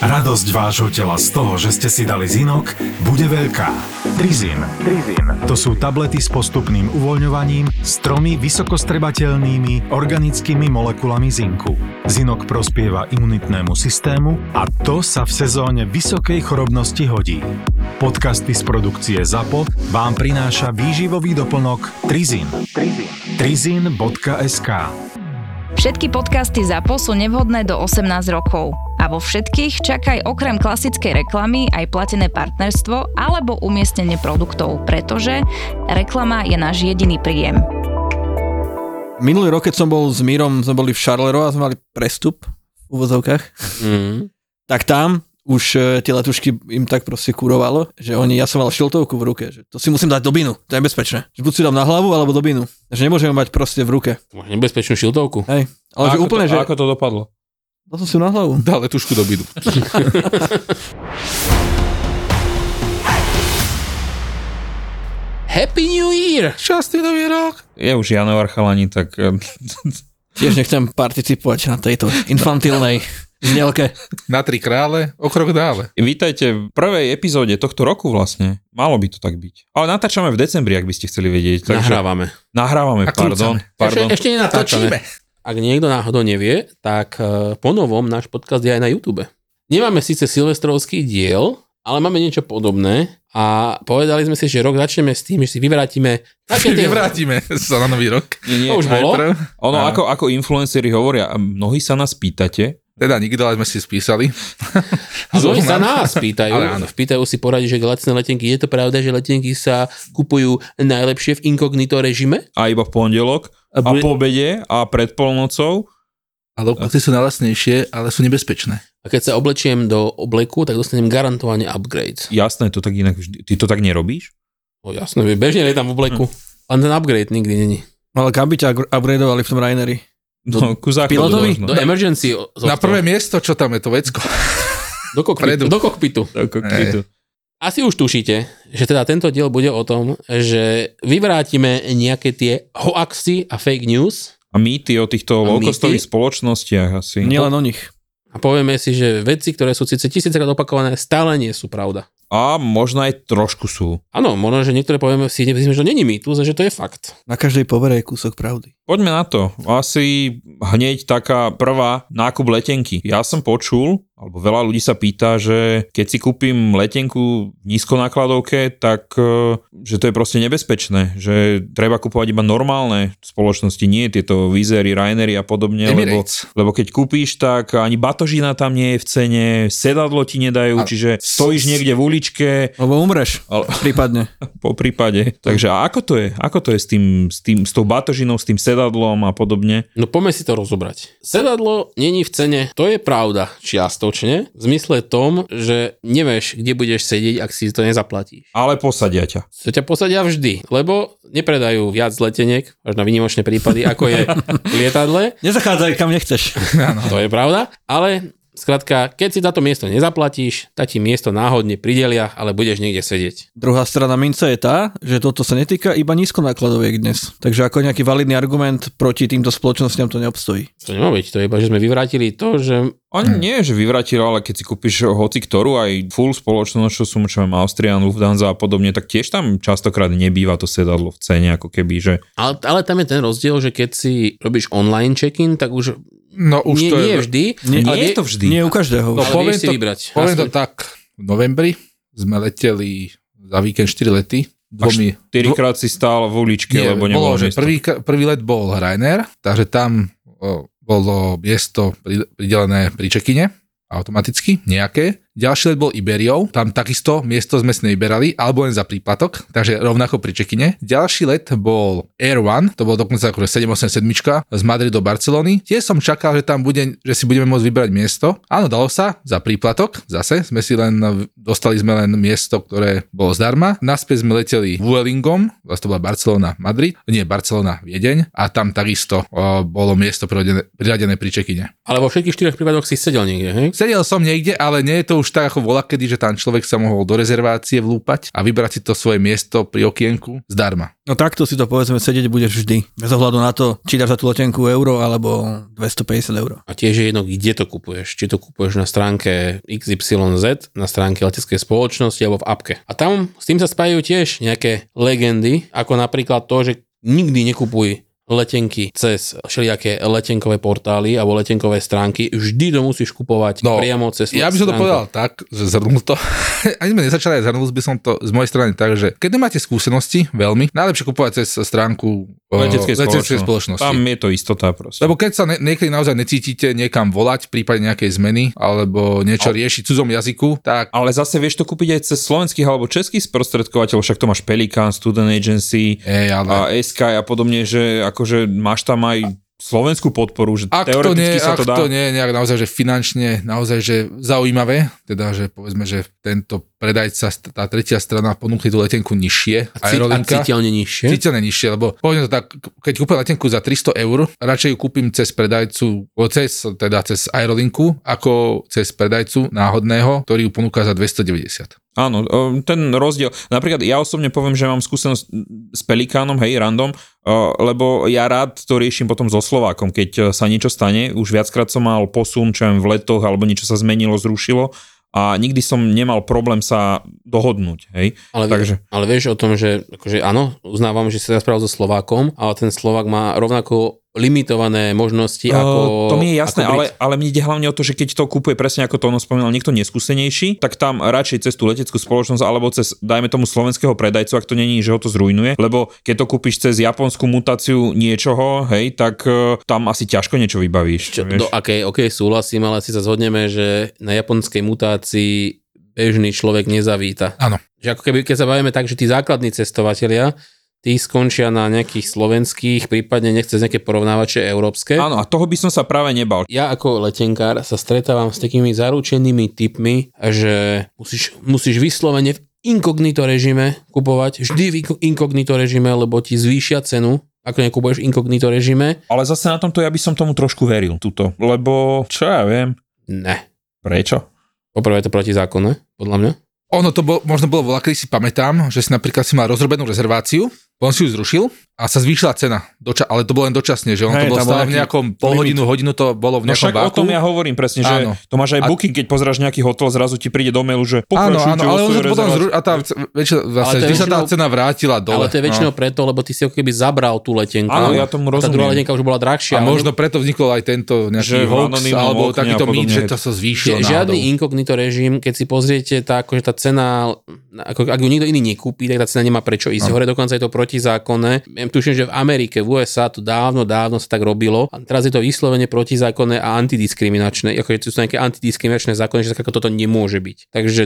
Radosť vášho tela z toho, že ste si dali zinok, bude veľká. Trizin. Trizin. To sú tablety s postupným uvoľňovaním s tromi vysokostrebateľnými organickými molekulami zinku. Zinok prospieva imunitnému systému a to sa v sezóne vysokej chorobnosti hodí. Podcasty z produkcie ZAPO vám prináša výživový doplnok Trizin. Trizin. Trizin.sk Všetky podcasty ZAPO sú nevhodné do 18 rokov. A vo všetkých čakaj okrem klasickej reklamy aj platené partnerstvo alebo umiestnenie produktov, pretože reklama je náš jediný príjem. Minulý rok, keď som bol s Mírom, sme boli v Charleroi a sme mali prestup v úvozovkách, Mm. tak tam už e, tie letušky im tak proste kurovalo, že oni, ja som mal šiltovku v ruke, že to si musím dať do binu, to je bezpečné. Že buď si dám na hlavu, alebo do binu. Že nemôžem mať proste v ruke. Nebezpečnú šiltovku. Hej. Ale A že ako úplne, to, že... a ako to dopadlo? Dal som si ju na hlavu. Dá letušku do bydu. Happy New Year! Šťastný nový rok. Je už január chalani, tak Tiež nechcem participovať na tejto infantilnej znelke. Na tri krále, o krok dále. vítajte v prvej epizóde tohto roku vlastne. Malo by to tak byť. Ale natáčame v decembri, ak by ste chceli vedieť. Takže Nahrávame. nahrávame, A pardon. pardon. Ešte, ešte nenatáčame. Ak niekto náhodou nevie, tak eh, po novom náš podcast je aj na YouTube. Nemáme síce silvestrovský diel, ale máme niečo podobné a povedali sme si, že rok začneme s tým, že si vyvrátime také tie... Nevrátime sa na nový rok. Nie, nie, To už bolo? Najprv. Ono, Áno. ako, ako influenceri hovoria, a mnohí sa nás pýtate, Teda nikto, ale sme si spísali. A oni sa nás pýtajú, Ale áno. pýtajú si poradiť, že lacné letenky, je to pravda, že letenky sa kupujú najlepšie v inkognito režime? a iba v pondelok, A a bude- po obede a pred polnocou, A lokality sú najlasnejšie, ale sú nebezpečné. A keď sa oblečiem do obleku, tak dostanem garantovane upgrade. jasné, to tak inak vždy. Ty to tak nerobíš? No jasné, bežne lietam v obleku. Len ten upgrade nikdy není. Ale kam by ťa upg- upgradeovali v tom Raineri? No, ku záchodu pilotovi? možno. Do emergency Na prvé miesto, čo tam je to vecko. do kokpitu. Do kokpitu. Do kokpitu. Asi už tušíte, že teda tento diel bude o tom, že vyvrátime nejaké tie hoaxy a fake news A mýty o týchto low-costových spoločnostiach asi. Nielen o nich. a povieme si, že veci, ktoré sú síce tisíckrát opakované, stále nie sú pravda. A možno aj trošku sú. Áno, možno, že niektoré povieme si, myslíme, že to není mýtus, že to je fakt. Na každej povere je kúsok pravdy. Poďme na to. Asi hneď taká prvá nákup letenky. Ja som počul, alebo veľa ľudí sa pýta, že keď si kúpim letenku v nízkonákladovke, tak e, že to je proste nebezpečné, že treba kupovať iba normálne spoločnosti, nie tieto Vizery, Rainery a podobne, lebo, Emirates. lebo keď kúpíš, tak ani batožina tam nie je v cene, sedadlo ti nedajú, A- čiže stojíš niekde v uličke, Lebo umreš, ale, prípadne. po prípade. Takže a ako to je? Ako to je s tým, s tým, s tou batožinou, s tým sedadlom a podobne? No poďme si to rozobrať. Sedadlo není v cene, to je pravda čiastočne, v zmysle tom, že nevieš, kde budeš sedieť, ak si to nezaplatíš. Ale posadia ťa. To ťa posadia vždy, lebo nepredajú viac leteniek, až na výnimočné prípady, ako je v lietadle, Nezachádzaj kam nechceš. to je pravda, ale skrátka, keď si na to miesto nezaplatíš, tak ti miesto náhodne pridelia, ale budeš niekde sedieť. Druhá strana mince je tá, že toto sa netýka iba nízkonákladoviek dnes. Takže ako nejaký validný argument proti týmto spoločnostiam to neobstojí. To nemá byť, to je iba, že sme vyvrátili to, že Oni nie, že vyvratilo, ale keď si kúpiš hoci ktorú, aj full spoločnosť, čo sú, čo mám Austrian, Lufthansa a podobne, tak tiež tam častokrát nebýva to sedadlo v cene, ako keby, že ale, ale tam je ten rozdiel, že keď si robíš online check-in, tak už, No už nie, to je... nie vždy, Nie- ale nie je to vždy. Nie u každého. No poviem to- vybrať. Poviem to tak, v novembri sme leteli za víkend 4 lety. Dvomi, 4 krát si stál v uličke, Nie, lebo bolo, nebolo miesto. prvý, prvý let bol Ryanair, takže tam o, bolo miesto pri- pridelené pri čekine automaticky, nejaké. Ďalší let bol Iberiou, tam takisto miesto sme si nevyberali, alebo len za príplatok, takže rovnako pri čekine. Ďalší let bol Air One, to bol dokonca akože 787 z Madridu do Barcelony. Tiež som čakal, že tam bude, že si budeme môcť vybrať miesto. Áno, dalo sa, za príplatok, zase sme si len, dostali sme len miesto, ktoré bolo zdarma. Naspäť sme leteli Vuelingom, vlastne to bola Barcelona, Madrid, nie Barcelona, Viedeň a tam takisto o, bolo miesto priradené pri čekine. Ale vo všetkých štyroch prípadoch si sedel niekde, hej? Sedel som niekde, ale nie je to už už tak ako volá kedy, že tam človek sa mohol do rezervácie vlúpať a vybrať si to svoje miesto pri okienku zdarma. No takto si to povedzme, sedieť budeš vždy. Bez ohľadu na to, či dáš za tú letenku euro alebo 250 eur. A tiež je jedno, kde to kupuješ. Či to kupuješ na stránke XYZ, na stránke leteckej spoločnosti alebo v appke. A tam s tým sa spájajú tiež nejaké legendy, ako napríklad to, že nikdy nekupuj letenky cez všelijaké letenkové portály alebo letenkové stránky, vždy to musíš kupovať no, priamo cez Ja by som to povedal tak, že zhrnul to. Ani sme nezačali, zhrnul by som to z mojej strany tak, že keď nemáte skúsenosti, veľmi, najlepšie kupovať cez stránku leteckej spoločnosti. spoločnosti. Tam je to istota proste. Lebo keď sa ne, niekedy naozaj necítite niekam volať v prípade nejakej zmeny alebo niečo ale, riešiť v cudzom jazyku, tak... Ale zase vieš to kúpiť aj cez slovenských alebo českých sprostredkovateľov, však to máš Pelikan, Student Agency Ej, ale... a SK a podobne, že akože máš tam aj slovenskú podporu, že ak teoreticky to nie, sa ak to dá. to nie je nejak naozaj, že finančne naozaj, že zaujímavé, teda, že povedzme, že tento predajca, tá tretia strana ponúkli tú letenku nižšie, a, cí, a citeľne nižšie. Citeľne nižšie, lebo poviem to tak, keď kúpim letenku za 300 eur, radšej ju kúpim cez predajcu, cez, teda cez Aerolinku, ako cez predajcu náhodného, ktorý ju ponúka za 290. Áno, ten rozdiel, napríklad ja osobne poviem, že mám skúsenosť s Pelikánom, hej, random, lebo ja rád to riešim potom so Slovákom, keď sa niečo stane, už viackrát som mal posun, čo v letoch, alebo niečo sa zmenilo, zrušilo a nikdy som nemal problém sa dohodnúť, hej. Ale, Takže... ale vieš o tom, že akože áno, uznávam, že si sa so Slovákom, ale ten Slovák má rovnako limitované možnosti ako... To mi je jasné, ale, ale mne ide hlavne o to, že keď to kúpuje presne ako to ono spomínal niekto neskúsenejší, tak tam radšej cez tú leteckú spoločnosť alebo cez, dajme tomu slovenského predajcu, ak to není, že ho to zrujnuje, lebo keď to kúpiš cez japonskú mutáciu niečoho, hej, tak uh, tam asi ťažko niečo vybavíš. Čo, do akej, ok, súhlasím, ale si sa zhodneme, že na japonskej mutácii bežný človek nezavíta. Áno. Že ako keby, keď sa bavíme tak, že tí základní cestovatelia, tí skončia na nejakých slovenských, prípadne nechce nejaké porovnávače európske. Áno, a toho by som sa práve nebal. Ja ako letenkár sa stretávam s takými zaručenými typmi, že musíš, musíš vyslovene v inkognito režime kupovať, vždy v inkognito režime, lebo ti zvýšia cenu, ako nekupuješ v inkognito režime. Ale zase na tomto ja by som tomu trošku veril, tuto, lebo čo ja viem. Ne. Prečo? Poprvé je to protizákonné, podľa mňa. Ono to bol, možno bolo voľa, si pamätám, že si napríklad si mal rozrobenú rezerváciu on si ju zrušil a sa zvýšila cena, doča- ale to bolo len dočasne, že on Hej, to bolo stále v nejakom pol hodinu, hodinu to bolo v no nejakom no o tom ja hovorím presne, že áno. to máš aj booking, keď pozráš nejaký hotel, zrazu ti príde do mailu, že áno, áno, ale on potom zru- a tá, väčšina, zase, vždy sa tá cena vrátila dole. Ale to je väčšinou no. preto, lebo ty si ako keby zabral tú letenku. Áno, ja tomu rozumiem. Tá druhá letenka už bola drahšia. A možno preto vznikol aj tento nejaký hoax, alebo takýto mýt, že to sa zvýšilo Žiadny inkognito režim, keď si pozriete, tá, akože tá cena, ako, ak ju nikto iný nekúpi, tak tá cena nemá prečo ísť hore, dokonca je to protizákonné tuším, že v Amerike, v USA to dávno, dávno sa tak robilo. A teraz je to vyslovene protizákonné a antidiskriminačné. Ako sú nejaké antidiskriminačné zákony, že toto nemôže byť. Takže,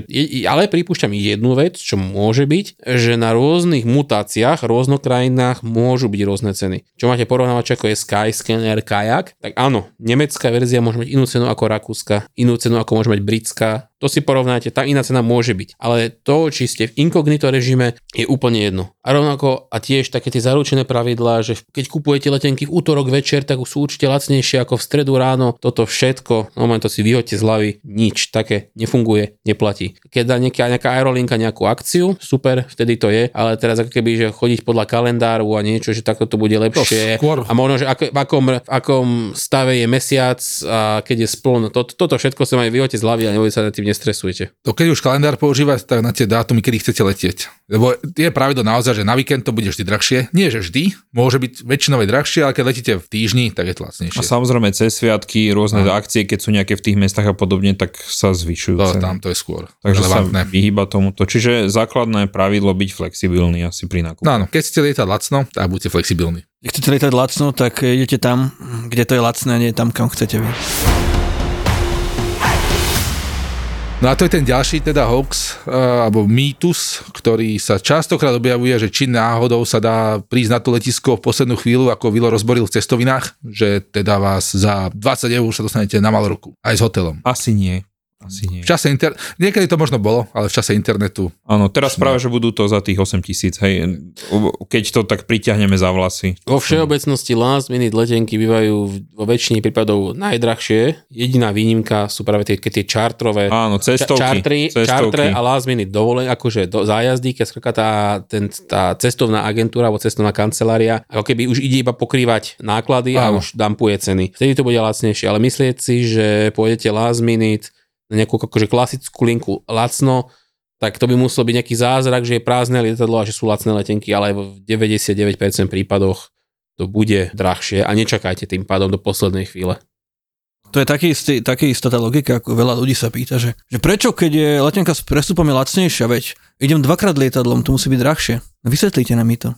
ale pripúšťam jednu vec, čo môže byť, že na rôznych mutáciách, rôznokrajinách môžu byť rôzne ceny. Čo máte porovnávať, ako je Skyscanner, Kajak, tak áno, nemecká verzia môže mať inú cenu ako rakúska, inú cenu ako môže mať britská, to si porovnáte, tá iná cena môže byť. Ale to, či ste v inkognito režime, je úplne jedno. A rovnako, a tiež také tie zaručené pravidlá, že keď kupujete letenky v útorok večer, tak sú určite lacnejšie ako v stredu ráno. Toto všetko, no to si vyhoďte z hlavy, nič také nefunguje, neplatí. Keď dá nejaká, nejaká aerolinka nejakú akciu, super, vtedy to je, ale teraz ako keby, že chodiť podľa kalendáru a niečo, že takto to bude lepšie. To a možno, že ako, v, akom, v akom stave je mesiac a keď je spln, to, toto všetko sa majú vyhoďte z hlavy a nebude sa na tým nestresujete. To keď už kalendár používať, tak na tie dátumy, kedy chcete letieť. Lebo je pravidlo naozaj, že na víkend to bude vždy drahšie. Nie, že vždy, môže byť väčšinou drahšie, ale keď letíte v týždni, tak je to lacnejšie. A samozrejme cez sviatky, rôzne a. akcie, keď sú nejaké v tých mestách a podobne, tak sa zvyšujú. To, tam to je skôr. Takže relevantné. sa vyhýba tomuto. Čiže základné pravidlo byť flexibilný asi pri nákupu. No, keď chcete lietať lacno, tak buďte flexibilní. Keď chcete lietať lacno, tak idete tam, kde to je lacné, nie tam, kam chcete vy. No a to je ten ďalší teda hoax, uh, alebo mýtus, ktorý sa častokrát objavuje, že či náhodou sa dá prísť na to letisko v poslednú chvíľu, ako Vilo rozboril v cestovinách, že teda vás za 20 eur sa dostanete na mal roku, aj s hotelom. Asi nie. Asi nie. V čase inter... Niekedy to možno bolo, ale v čase internetu. Áno, teraz práve, že budú to za tých 8 tisíc, hej, keď to tak priťahneme za vlasy. Vo všeobecnosti last minute letenky bývajú v- vo väčšine prípadov najdrahšie. Jediná výnimka sú práve tie, tie čartrové Áno, cestovky. čartry, cestovky. čartre a last minute dovolen, akože do zájazdy, keď skrátka tá, ten, tá cestovná agentúra alebo cestovná kancelária, ako keby už ide iba pokrývať náklady a Áno. už dampuje ceny. Vtedy to bude lacnejšie, ale myslieť si, že pôjdete last minute na nejakú akože klasickú linku lacno, tak to by musel byť nejaký zázrak, že je prázdne lietadlo a že sú lacné letenky, ale v 99% prípadoch to bude drahšie a nečakajte tým pádom do poslednej chvíle. To je taký istý, taký istá tá logika, ako veľa ľudí sa pýta, že, že prečo, keď je letenka s prestupom je lacnejšia, veď idem dvakrát lietadlom, to musí byť drahšie. No vysvetlíte nám mi to.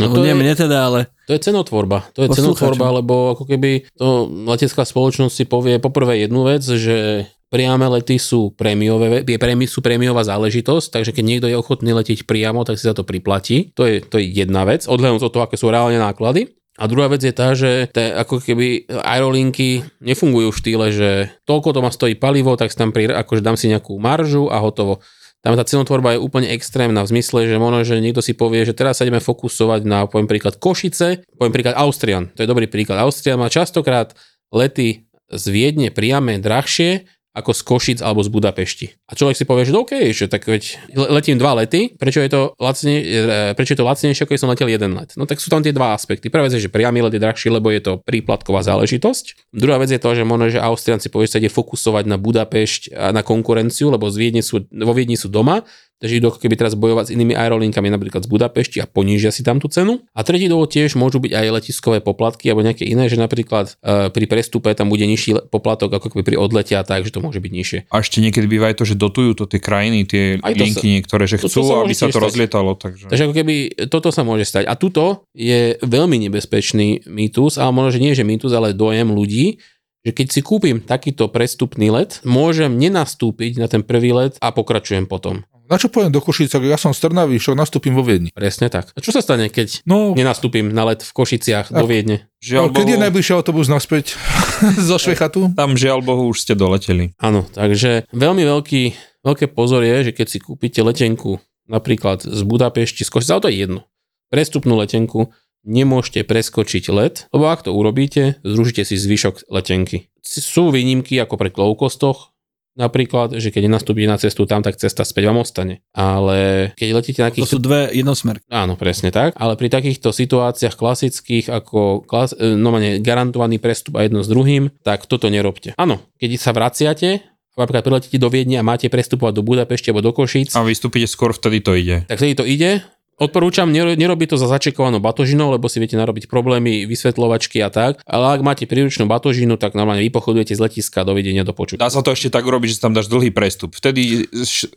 No to nie je- mne teda, ale To je cenotvorba. To je cenotvorba, lebo ako keby to letecká spoločnosť si povie poprvé jednu vec, že priame lety sú prémiové, je sú prémiová záležitosť, takže keď niekto je ochotný letieť priamo, tak si za to priplatí. To je, to je jedna vec, odhľadnúť od toho, aké sú reálne náklady. A druhá vec je tá, že te, ako keby aerolinky nefungujú v štýle, že toľko to ma stojí palivo, tak si tam pri, akože dám si nejakú maržu a hotovo. Tam tá cenotvorba je úplne extrémna v zmysle, že možno, že niekto si povie, že teraz sa ideme fokusovať na, poviem príklad, Košice, poviem príklad Austrian. To je dobrý príklad. Austrian má častokrát lety z Viedne priame drahšie ako z Košic alebo z Budapešti. A človek si povie, že no OK, že tak veď le- letím dva lety, prečo je to, lacne, e, prečo je to lacnejšie, ako keď som letel jeden let? No tak sú tam tie dva aspekty. Prvá vec je, že priamy let je drahší, lebo je to príplatková záležitosť. Druhá vec je to, že možno, že Austrian si povie, že sa ide fokusovať na Budapešť a na konkurenciu, lebo z Viedne sú, vo Viedni sú doma, takže idú ako keby teraz bojovať s inými aerolinkami napríklad z Budapešti a ponížia si tam tú cenu. A tretí dôvod tiež môžu byť aj letiskové poplatky alebo nejaké iné, že napríklad e, pri prestupe tam bude nižší poplatok ako keby pri odlete a tak, že to môže byť nižšie. A ešte niekedy býva aj to, že dotujú to tie krajiny, tie Aj to linky sa- niektoré, že to- to chcú, môže aby sa to stať. rozlietalo. Takže... Takže ako keby toto sa môže stať. A tuto je veľmi nebezpečný mýtus, ale možno, že nie že mýtus, ale dojem ľudí, že keď si kúpim takýto prestupný let, môžem nenastúpiť na ten prvý let a pokračujem potom. Na čo poviem do Košic, ak ja som z Trnavy, však nastúpim vo Viedni. Presne tak. A čo sa stane, keď No, nenastúpim na let v Košiciach do Ak- Viedne? Žiaľ no keď je Bohu, najbližší autobus naspäť zo Švechatu? tam žiaľ Bohu už ste doleteli. Áno, takže veľmi veľký, veľké pozor je, že keď si kúpite letenku napríklad z Budapešti, z Košic, ale to je jedno, prestupnú letenku, nemôžete preskočiť let, lebo ak to urobíte, zrušíte si zvyšok letenky. Sú výnimky ako pri low costoch, napríklad, že keď nenastúpite na cestu tam, tak cesta späť vám ostane. Ale keď letíte na to takých sú dve jednosmerky. Áno, presne tak. Ale pri takýchto situáciách klasických, ako klas, e, no, mane, garantovaný prestup a jedno s druhým, tak toto nerobte. Áno, keď sa vraciate, napríklad priletíte do Viedne a máte prestupovať do Budapešti alebo do Košíc, A vystúpite skôr, vtedy to ide. tak vtedy to ide. Odporúčam nero- nerobiť to za začekovanou batožinou, lebo si viete narobiť problémy, vysvetľovačky a tak. Ale ak máte príručnú batožinu, tak normálne vypochodujete z letiska dovidenia do počutia. Dá sa to ešte tak urobiť, že tam dáš dlhý prestup. Vtedy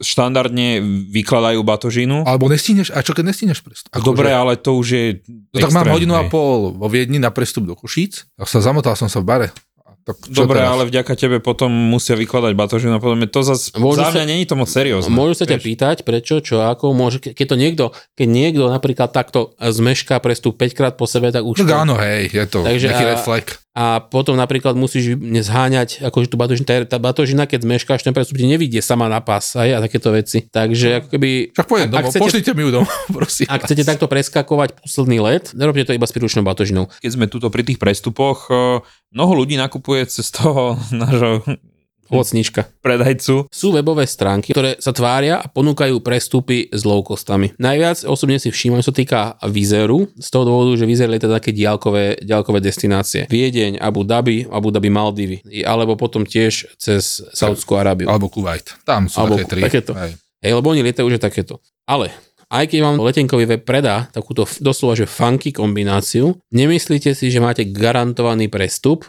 štandardne vykladajú batožinu. Alebo nestihneš, a čo keď nestihneš prestup? A Dobre, ale to už je... No tak mám hodinu a pol vo Viedni na prestup do Košíc, tak sa zamotal som sa v bare. Tak Dobre, teraz? ale vďaka tebe potom musia vykladať batožinu a podobne. To zase Môžu za mňa sa- není to moc seriózne. Môžu sa ťa pýtať, prečo, čo, ako, môže, ke- keď to niekto, keď niekto napríklad takto zmešká prestup 5 krát po sebe, tak už to, áno, hej, je to Takže nejaký a- red flag. A potom napríklad musíš zháňať, akože tú batožinu, tá, tá batožina, keď zmeškáš, ten prestup ti nevidie sama na pás aj, a takéto veci. Takže ako keby, Však pojem ak domov, chcete- pošlite mi ju domov, prosím. ak chcete takto preskakovať posledný let, nerobte to iba s príručnou batožinou. Keď sme tuto pri tých prestupoch, eh, mnoho ľudí nakupuje cez toho nášho Locnička. predajcu. Sú webové stránky, ktoré sa tvária a ponúkajú prestupy s low costami. Najviac osobne si všímam, čo sa týka Vizeru, z toho dôvodu, že Vizer je teda také diálkové, diálkové destinácie. Viedeň, Abu Dhabi, Abu Dhabi Maldivy, alebo potom tiež cez Saudskú Arábiu. Alebo Kuwait. Tam sú Alebo také tri. takéto. Hej. Hej, lebo oni lietajú už takéto. Ale aj keď vám letenkový web predá takúto doslova, že funky kombináciu, nemyslíte si, že máte garantovaný prestup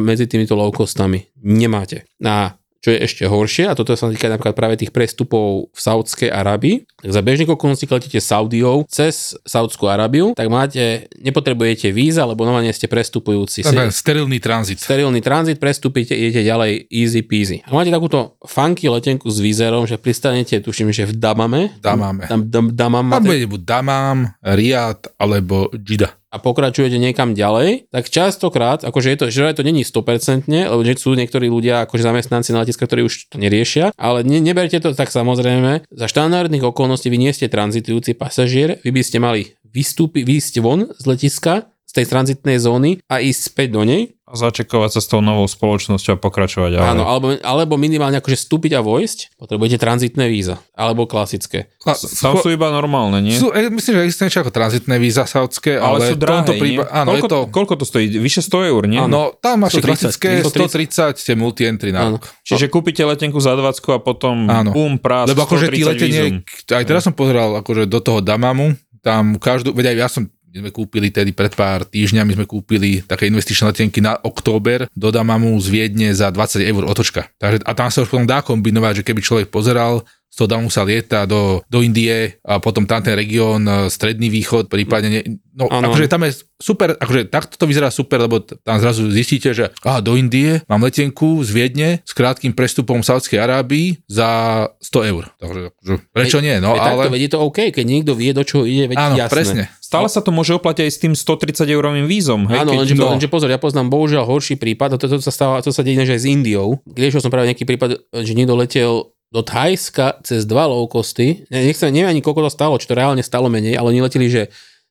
medzi týmito low costami. Nemáte. A čo je ešte horšie, a toto sa týka napríklad práve tých prestupov v Saudskej Arabii, tak za bežných okolností, keď letíte Saudiou cez Saudskú Arabiu, tak máte, nepotrebujete víza, lebo normálne ste prestupujúci. Ten sterilný tranzit. Sterilný tranzit, prestúpite, idete ďalej easy peasy. A máte takúto funky letenku s výzerom, že pristanete, tuším, že v Damame. Damame. Dam, dam, Damam Tam bude buď Damam, Riad alebo Jida. A pokračujete niekam ďalej, tak častokrát, akože je to, že to není 100%, lebo sú niektorí ľudia, akože zamestnanci na letiska, ktorí už to neriešia, ale ne, neberte to tak samozrejme. Za štandardných okolností vy nie ste tranzitujúci pasažier, vy by ste mali vystúpiť, výjsť von z letiska, tej tranzitnej zóny a ísť späť do nej. A začekovať sa s tou novou spoločnosťou a pokračovať ďalej. Áno, alebo, alebo minimálne akože vstúpiť a vojsť, potrebujete tranzitné víza, alebo klasické. A, Tam sú iba normálne, nie? sú, e, myslím, že existuje niečo ako tranzitné víza saudské, ale, ale sú drahé, nie? áno, koľko, je to, koľko to stojí? Vyše 100 eur, nie? no tam máš 130, klasické 130. 130 ste multi-entry na Áno. rok. Čiže kúpite letenku za 20 a potom Áno. bum, prás, Lebo akože tí 130 letenie, vízum. aj teraz som pozeral akože do toho Damamu, tam každú, veď aj ja som my sme kúpili tedy pred pár týždňami sme kúpili také investičné letenky na október do Damamu z Viedne za 20 eur otočka. Takže, a tam sa už potom dá kombinovať, že keby človek pozeral, z toho Damamu sa lieta do, do Indie a potom tam ten región, e, stredný východ, prípadne, ne, no Áno. akože tam je super, akože takto to vyzerá super, lebo tam zrazu zistíte, že aha, do Indie mám letenku z Viedne s krátkým prestupom Saudskej Arábii za 100 eur. Takže akože, prečo nie? No, Veď ale... takto, je to OK, keď niekto vie, do čoho ide, veď Áno, jasné. presne. Stále sa to môže oplatiť aj s tým 130 eurovým vízom. Hej, Áno, keď, lenže, no. lenže pozor, ja poznám bohužiaľ horší prípad, a to, to, sa stáva, to sa deje aj s Indiou. Riešil som práve nejaký prípad, že niekto letel do Thajska cez dva low costy. Ne- Nechcem, neviem ani koľko to stalo, či to reálne stalo menej, ale oni leteli, že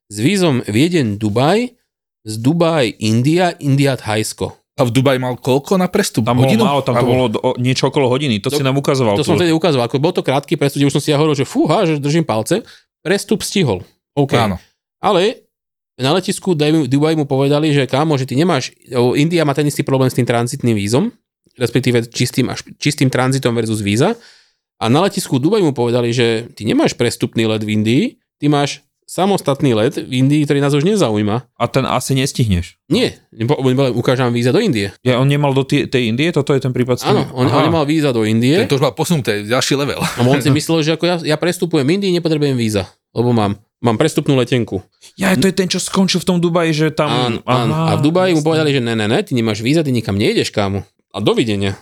s vízom Viedeň Dubaj, z Dubaj India, India Thajsko. A v Dubaji mal koľko na prestup? tam bolo Hodinu? málo, tam to bolo do, niečo okolo hodiny. To, To- si nám ukazoval. To tu. som vtedy ukazoval, ako bol to krátky prestup, kde už som si ja hovoril, že fúha, že držím palce. Prestup stihol. OK. Áno. Ale na letisku Dubaj mu povedali, že kámo, že ty nemáš, India má ten istý problém s tým tranzitným vízom, respektíve čistým, až, čistým tranzitom versus víza. A na letisku Dubaj mu povedali, že ty nemáš prestupný let v Indii, ty máš samostatný let v Indii, ktorý nás už nezaujíma. A ten asi nestihneš. Nie, ukážem víza do Indie. Ja, on nemal do tej, tej Indie? Toto je ten prípad? Áno, on, Aha. on nemal víza do Indie. Ten to už mal posunuté, ďalší level. A on si myslel, že ako ja, ja prestupujem Indii, nepotrebujem víza, lebo mám, mám prestupnú letenku. Ja, to je ten, čo skončil v tom Dubaji, že tam... Áno, áno. A v Dubaji mu povedali, že ne, ne, ne, ty nemáš víza, ty nikam nejdeš, kámo. A dovidenia.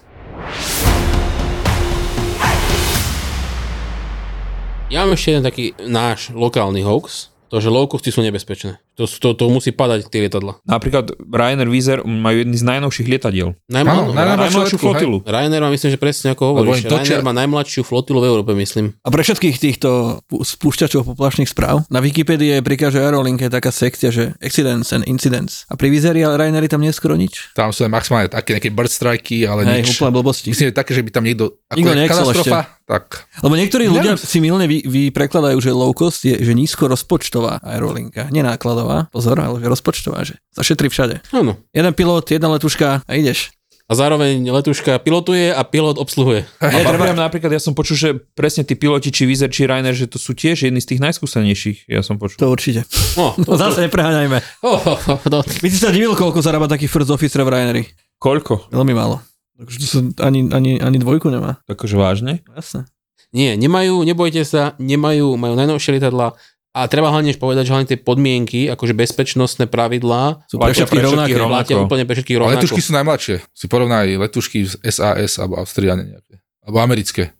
Ja mám ešte jeden taký náš lokálny hoax, to, že low costy sú nebezpečné. To, to, to musí padať tie lietadla. Napríklad Ryanair Air majú jedný z najnovších lietadiel. Ra- Najmladšiu letku, hej. flotilu. Ryanair má myslím, že presne ako hovoríš. Ryanair má najmladšiu flotilu v Európe, myslím. A pre všetkých týchto spúšťačov poplašných správ, na Wikipedii je pri každej aerolinke taká sekcia, že accidents and incidents. A pri Vizeri a Rainery tam nie je skoro nič. Tam sú len maximálne také nejaké bird strajky, ale Hej, nič. úplne blbosti. Myslím, že také, že by tam niekto... Ako Nikto katastrofa, tak... Lebo niektorí ľudia si milne vy, vy prekladajú, že low cost je že nízko rozpočtová aerolinka. Nie nákladová, pozor, ale že rozpočtová, že zašetrí všade. Áno. Jeden pilot, jedna letuška a ideš. A zároveň letuška pilotuje a pilot obsluhuje. A treba... napríklad, ja som počul, že presne tí piloti, či Air, či Ryanair, že to sú tiež jedni z tých najskúsenejších, ja som počul. To určite. No, No zase nepreháňajme. oh, oh, oh, no. By si sa divil, koľko zarába taký first officer v Rainery. Koľko? Veľmi málo. Takže to sa ani, ani, ani dvojku nemá. Takže vážne? Jasné. Nie, nemajú, nebojte sa, nemajú, majú najnovšie lietadla a treba hlavne povedať, že hlavne tie podmienky, akože bezpečnostné pravidlá, Sú pre všetkých rovnaké. rovnako. platia úplne pre všetkých rovnako. letušky sú najmladšie. Si porovnaj letušky z SAS alebo Austriane nejaké. Alebo americké.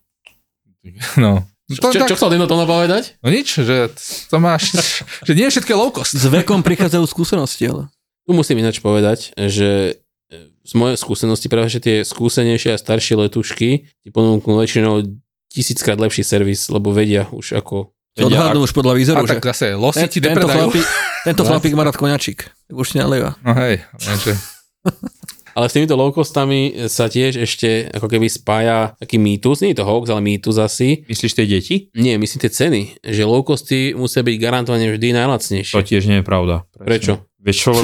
No. Čo, čo, čo chcel tento tomu povedať? No nič, že to máš, že nie je všetko low cost. S vekom prichádzajú skúsenosti, ale... Tu musím ináč povedať, že e, z mojej skúsenosti práve že tie skúsenejšie a staršie letušky ti ponúknú väčšinou tisíckrát lepší servis, lebo vedia už ako... To odhadnú už podľa A výzoru, že tak zase losi ti tento, chlapík, tento chlapík má rád koňačík. Tak už nalieva. No hej, takže... Ale s týmito low-costami sa tiež ešte ako keby spája taký mýtus, nie je to hoax, ale mýtus asi. Myslíš tie deti? Nie, myslím tie ceny, že low-costy musia byť garantovane vždy To najlacnejšie. tiež nie je pravda. Prečo? Vieš čo,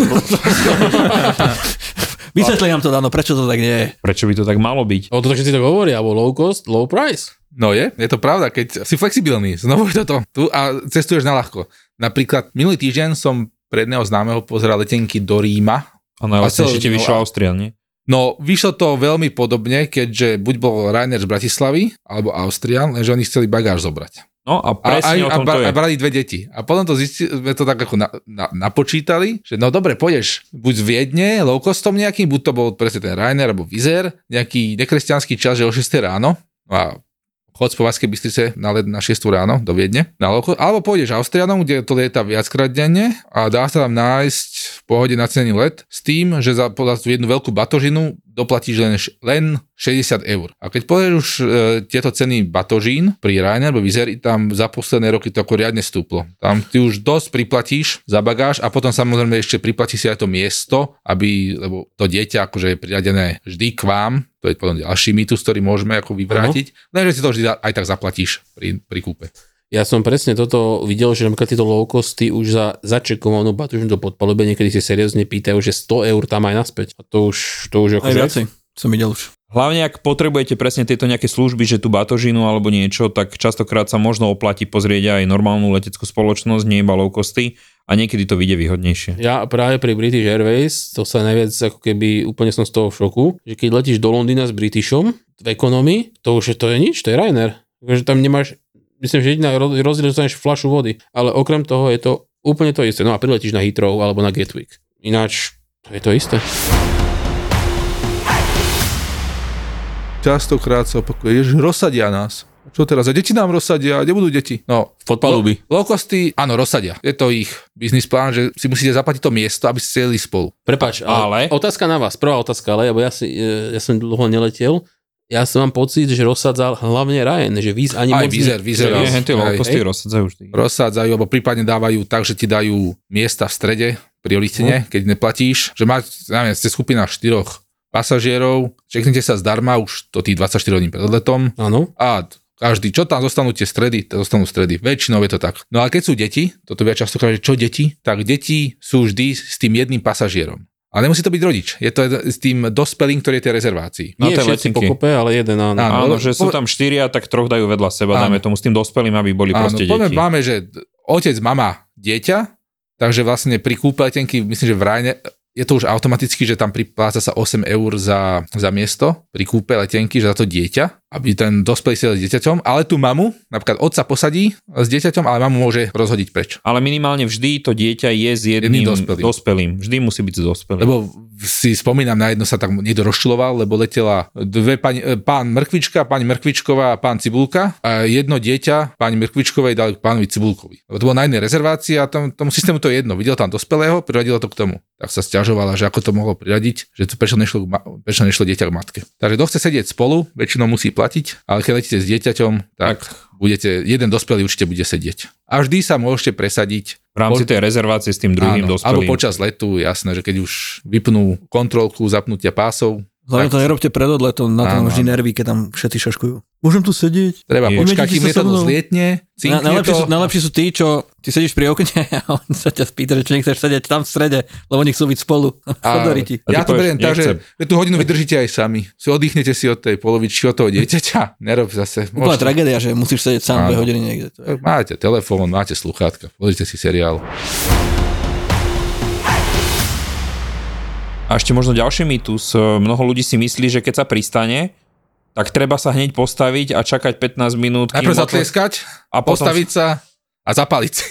Vysvetli nám to, Dano, prečo to tak nie je. prečo by to tak malo byť? O to všetci to hovoria, alebo low cost, low price. No je, je to pravda, keď si flexibilný, znovu je toto, tu a cestuješ na ľahko. Napríklad minulý týždeň som pre jedného známeho pozeral letenky do Ríma. A najlacnejšie ti vyšlo no a- Austrian, nie? No, vyšlo to veľmi podobne, keďže buď bol Ryanair z Bratislavy, alebo Austrian, lenže oni chceli bagáž zobrať. No a presne a, o tom a, to je. a brali dve deti. A potom to zistili, sme to tak ako na, na, napočítali, že no dobre, pôjdeš buď z Viedne, low costom nejakým, buď to bol presne ten Ryanair alebo Vizer, nejaký nekresťanský čas, že o 6 ráno. No A chod z Povazkej Bystrice na, let na 6 ráno do Viedne, na loko, alebo pôjdeš Austrianom, kde to lieta viackrát denne a dá sa tam nájsť v pohode na cený let s tým, že za tú jednu veľkú batožinu doplatíš len, len 60 eur. A keď povieš už e, tieto ceny batožín pri Ryanair alebo Vizer, tam za posledné roky to ako riadne stúplo. Tam ty už dosť priplatíš za bagáž a potom samozrejme ešte priplatíš si aj to miesto, aby, lebo to dieťa akože je priradené vždy k vám, to je potom ďalší mýtus, ktorý môžeme ako vyvrátiť, lenže si to vždy aj tak zaplatíš pri, pri kúpe. Ja som presne toto videl, že napríklad tieto low costy už za začekovanú batužnú do podpalube niekedy si seriózne pýtajú, že 100 eur tam aj naspäť. A to už, to už Aj akože... viacej som videl už. Hlavne ak potrebujete presne tieto nejaké služby, že tú batožinu alebo niečo, tak častokrát sa možno oplatí pozrieť aj normálnu leteckú spoločnosť, nie iba low costy a niekedy to vyjde výhodnejšie. Ja práve pri British Airways, to sa najviac ako keby úplne som z toho v šoku, že keď letíš do Londýna s Britishom v ekonomii, to už je, to je nič, to je Ryanair. Takže tam nemáš, myslím, že jediná roz- rozdiel, že dostaneš fľašu vody, ale okrem toho je to úplne to isté. No a priletíš na Heathrow alebo na Gatwick. Ináč to je to isté. Častokrát sa opakuje, že rozsadia nás. Čo teraz? A deti nám rozsadia, kde budú deti? No, Podpaluby. Lowcosty, áno, rozsadia. Je to ich biznis plán, že si musíte zaplatiť to miesto, aby ste jeli spolu. Prepač, ale... Ale- Otázka na vás, prvá otázka, ale lebo ja, si, e, ja som dlho neletel, ja som mám pocit, že rozsadzal hlavne Ryan, že víz ani Aj moc... Vizer, Vizer. Nie, tie hej. costy rozsadzajú vždy. Rozsádzajú, alebo prípadne dávajú tak, že ti dajú miesta v strede, prioritne, keď neplatíš, že máte, neviem, ste skupina štyroch pasažierov, čeknite sa zdarma už to tých 24 hodín pred letom Áno. a každý, čo tam zostanú tie stredy, to zostanú stredy. Väčšinou je to tak. No a keď sú deti, toto viac častokrát, že čo deti, tak deti sú vždy s tým jedným pasažierom. A nemusí to byť rodič. Je to s tým dospelým, ktorý je tej rezervácii. Na Nie všetci letenky. pokope, ale jeden áno. Áno. Áno, že sú tam štyria, tak troch dajú vedľa seba, Áno. dáme tomu s tým dospelým, aby boli Áno, proste poďme, deti. máme, že otec, mama, dieťa, takže vlastne pri kúpe letenky, myslím, že v Ryane, je to už automaticky, že tam pripláca sa 8 eur za, za miesto pri kúpe letenky, že za to dieťa, aby ten dospelý sedel s dieťaťom, ale tú mamu, napríklad otca posadí s dieťaťom, ale mamu môže rozhodiť preč. Ale minimálne vždy to dieťa je s jedným, Jedným dospelým. dospelým. Vždy musí byť s dospelým. Lebo si spomínam, na jedno sa tak niekto rozčuloval, lebo letela dve pani, pán Mrkvička, pani Mrkvičková a pán Cibulka a jedno dieťa pani Mrkvičkovej dali k pánovi Cibulkovi. Lebo to bolo na jednej rezervácii a tom, tomu systému to je jedno. Videl tam dospelého, priradilo to k tomu. Tak sa stiažovala, že ako to mohlo priradiť, že to prečo nešlo, prečo nešlo dieťa k matke. Takže kto chce sedieť spolu, väčšinou musí platiť, ale keď letíte s dieťaťom, tak, budete, jeden dospelý určite bude sedieť. A vždy sa môžete presadiť v rámci tej rezervácie s tým druhým Áno, dospelým. Alebo počas letu, jasné, že keď už vypnú kontrolku zapnutia pásov, Hlavne to nerobte pred odletom, na tom vždy nervy, keď tam všetci šaškujú. Môžem tu sedieť? treba Je. počkať, kým lietadlo zlietne, Na, cinkne najlepší, to. sú, najlepší sú tí, čo ty sedíš pri okne a on sa ťa spýta, že či nechceš sedieť tam v strede, lebo oni chcú byť spolu. A ti. Ja to beriem tak, že, tú hodinu vydržíte aj sami. Si oddychnete si od tej polovičky, od toho dieťaťa. Nerob zase. Úplná Môžete- tragédia, že musíš sedieť sám dve hodiny niekde. Máte telefón, máte sluchátka, pozrite si seriál. A ešte možno ďalší mýtus. E, Mnoho ľudí si myslí, že keď sa pristane, tak treba sa hneď postaviť a čakať 15 minút. Najprv zatlieskať, a potom... postaviť sa a zapaliť si.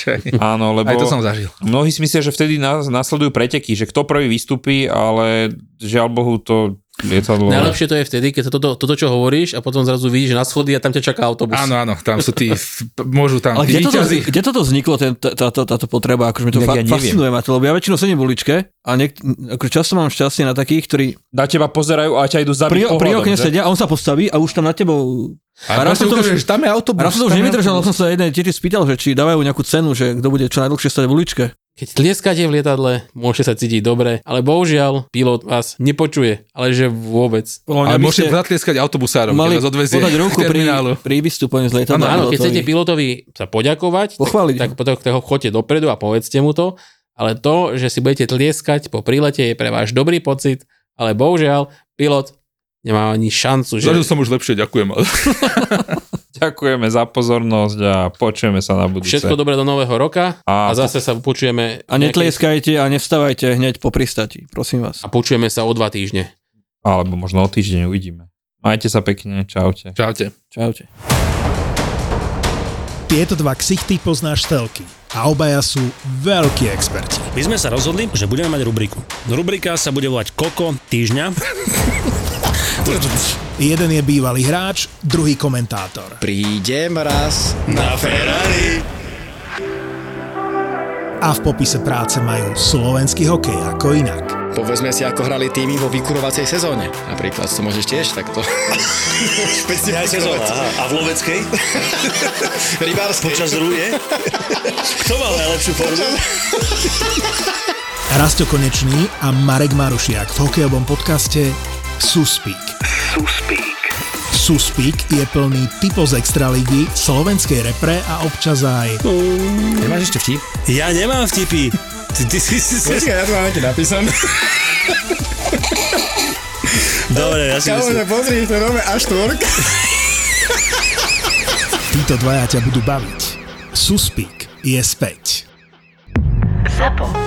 Áno, lebo Aj to som zažil. mnohí si myslia, že vtedy nás, nasledujú preteky, že kto prvý vystúpi, ale žiaľ Bohu to lietadlo... Najlepšie to je vtedy, keď sa toto, toto, čo hovoríš a potom zrazu vidíš, že na schody a tam ťa čaká autobus. Áno, áno, tam sú tí, môžu tam Ale kde toto, kde toto vzniklo, ten, tá- táto, táto potreba? Akože mi to fa- ja fascinuje ma to, lebo ja väčšinou sedím v uličke a niek- akože často mám šťastie na takých, ktorí Na teba pozerajú a ťa idú zabiť pri, pri pohľadom, okne že? sedia a on sa postaví a už tam na tebou... A raz raz som to už- tam je autobus. A raz som to už nevydržal, som sa jednej tiež spýtal, že či dávajú nejakú cenu, že kto bude čo najdlhšie stať v uličke. Keď tlieskate v lietadle, môžete sa cítiť dobre, ale bohužiaľ pilot vás nepočuje, ale že vôbec. Ale Podľa mňa by môžete zatlieskať autobusárom, mali keď vás odvezie podať ruku pri, pri vystúpení z lietadla. Áno, keď chcete pilotovi sa poďakovať, Pochváliť. tak potom ho chodte dopredu a povedzte mu to, ale to, že si budete tlieskať po prílete je pre váš dobrý pocit, ale bohužiaľ pilot nemá ani šancu, že... Zažil som už lepšie, ďakujem. Ďakujeme za pozornosť a počujeme sa na budúce. Všetko dobré do nového roka a, A- zase sa počujeme A netlieskajte a nevstávajte hneď po pristati, prosím vás. a počujeme sa o dva týždne. Alebo možno o týždeň uvidíme. Majte sa pekne, čaute. Čaute. Čaute. Tieto dva ksichty poznáš telky a obaja sú veľkí experti. My sme sa rozhodli, že budeme mať rubriku. Rubrika sa bude volať Koko týždňa. Jeden je bývalý hráč, druhý komentátor. Prídem raz na Ferrari. A v popise práce majú slovenský hokej ako inak. Povedzme si, ako hrali týmy vo vykurovacej sezóne. Napríklad to môžeš tiež takto. Špeciálna sezóna. aha. A v loveckej? Rybárskej. Počas rúje? Kto mal najlepšiu formu? Rasto Konečný a Marek Marušiak v hokejovom podcaste Suspík. Suspík. Suspík je plný typo z extraligy, slovenskej repre a občas aj... Nemáš ešte vtip? Ja nemám vtipy. Ty, ty si si... si... ja to mám napísané. Dobre, ja si myslím. pozri, to nové až tvorka. Títo dvaja ťa budú baviť. Suspík je späť. ZAPO.